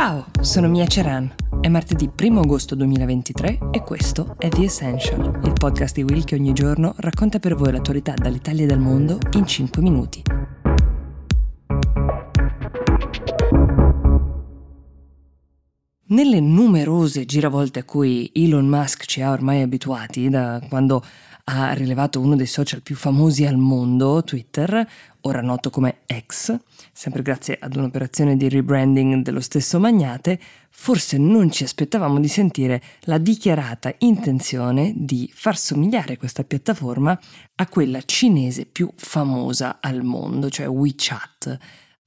Ciao, sono Mia Ceran. È martedì 1 agosto 2023 e questo è The Essential, il podcast di Will che ogni giorno racconta per voi l'attualità dall'Italia e dal mondo in 5 minuti. Nelle numerose giravolte a cui Elon Musk ci ha ormai abituati da quando ha rilevato uno dei social più famosi al mondo, Twitter, ora noto come X, sempre grazie ad un'operazione di rebranding dello stesso magnate, forse non ci aspettavamo di sentire la dichiarata intenzione di far somigliare questa piattaforma a quella cinese più famosa al mondo, cioè WeChat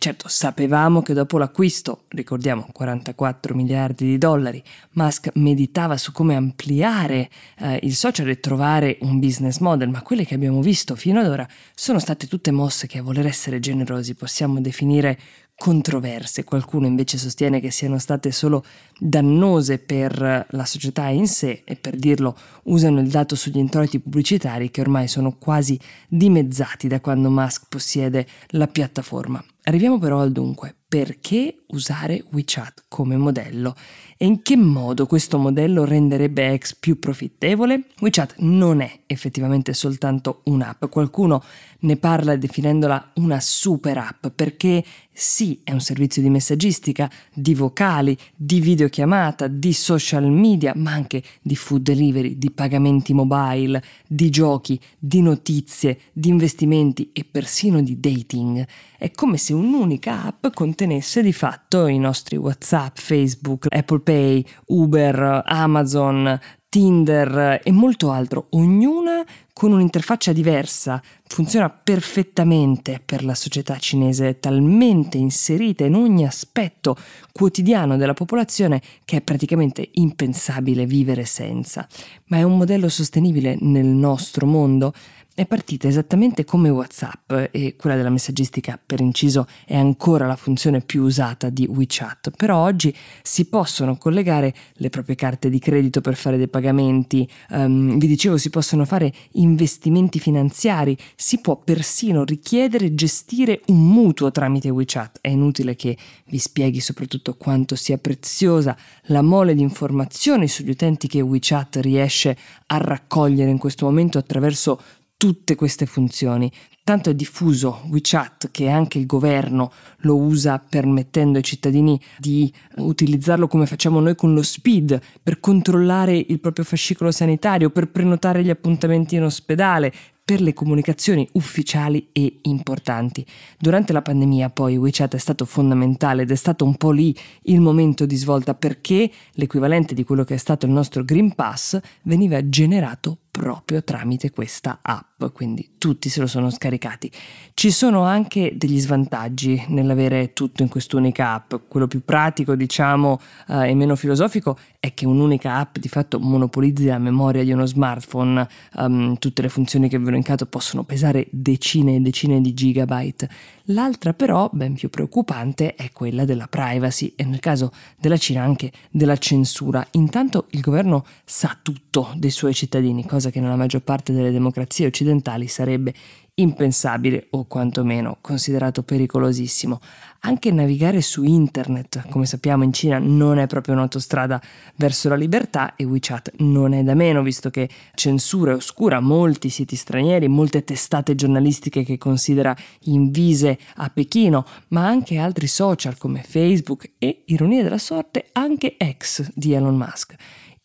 Certo, sapevamo che dopo l'acquisto, ricordiamo 44 miliardi di dollari, Musk meditava su come ampliare eh, il social e trovare un business model, ma quelle che abbiamo visto fino ad ora sono state tutte mosse che a voler essere generosi possiamo definire controverse. Qualcuno invece sostiene che siano state solo dannose per la società in sé e per dirlo usano il dato sugli introiti pubblicitari che ormai sono quasi dimezzati da quando Musk possiede la piattaforma. Arriviamo però al dunque, perché usare WeChat come modello e in che modo questo modello renderebbe X più profittevole? WeChat non è effettivamente soltanto un'app, qualcuno ne parla definendola una super app perché sì, è un servizio di messaggistica, di vocali, di videochiamata, di social media, ma anche di food delivery, di pagamenti mobile, di giochi, di notizie, di investimenti e persino di dating. È come se un'unica app contenesse di fatto i nostri WhatsApp, Facebook, Apple Pay, Uber, Amazon, Tinder e molto altro, ognuna con un'interfaccia diversa, funziona perfettamente per la società cinese, talmente inserita in ogni aspetto quotidiano della popolazione che è praticamente impensabile vivere senza. Ma è un modello sostenibile nel nostro mondo? è partita esattamente come WhatsApp e quella della messaggistica per inciso è ancora la funzione più usata di WeChat, però oggi si possono collegare le proprie carte di credito per fare dei pagamenti, um, vi dicevo si possono fare investimenti finanziari, si può persino richiedere e gestire un mutuo tramite WeChat, è inutile che vi spieghi soprattutto quanto sia preziosa la mole di informazioni sugli utenti che WeChat riesce a raccogliere in questo momento attraverso tutte queste funzioni. Tanto è diffuso WeChat che anche il governo lo usa permettendo ai cittadini di utilizzarlo come facciamo noi con lo SPID per controllare il proprio fascicolo sanitario, per prenotare gli appuntamenti in ospedale, per le comunicazioni ufficiali e importanti. Durante la pandemia poi WeChat è stato fondamentale ed è stato un po' lì il momento di svolta perché l'equivalente di quello che è stato il nostro Green Pass veniva generato proprio tramite questa app, quindi tutti se lo sono scaricati. Ci sono anche degli svantaggi nell'avere tutto in quest'unica app. Quello più pratico, diciamo, eh, e meno filosofico è che un'unica app di fatto monopolizzi la memoria di uno smartphone. Um, tutte le funzioni che vi ho elencato possono pesare decine e decine di gigabyte. L'altra però, ben più preoccupante, è quella della privacy e nel caso della Cina anche della censura. Intanto il governo sa tutto dei suoi cittadini, cosa che nella maggior parte delle democrazie occidentali sarebbe impensabile o quantomeno considerato pericolosissimo. Anche navigare su internet, come sappiamo in Cina, non è proprio un'autostrada verso la libertà e WeChat non è da meno, visto che censura e oscura molti siti stranieri, molte testate giornalistiche che considera invise a Pechino, ma anche altri social come Facebook e, ironia della sorte, anche X di Elon Musk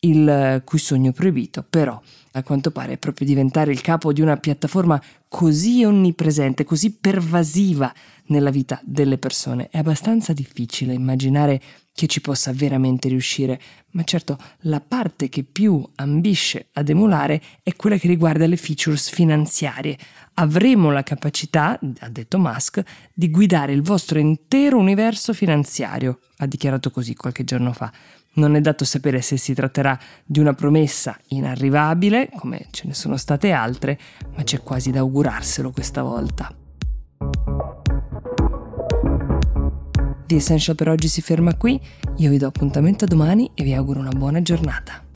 il cui sogno proibito però a quanto pare proprio diventare il capo di una piattaforma così onnipresente, così pervasiva nella vita delle persone. È abbastanza difficile immaginare che ci possa veramente riuscire, ma certo la parte che più ambisce ad emulare è quella che riguarda le features finanziarie. Avremo la capacità, ha detto Musk, di guidare il vostro intero universo finanziario, ha dichiarato così qualche giorno fa. Non è dato sapere se si tratterà di una promessa inarrivabile, come ce ne sono state altre, ma c'è quasi da augurarselo questa volta. The Essential per oggi si ferma qui, io vi do appuntamento domani e vi auguro una buona giornata.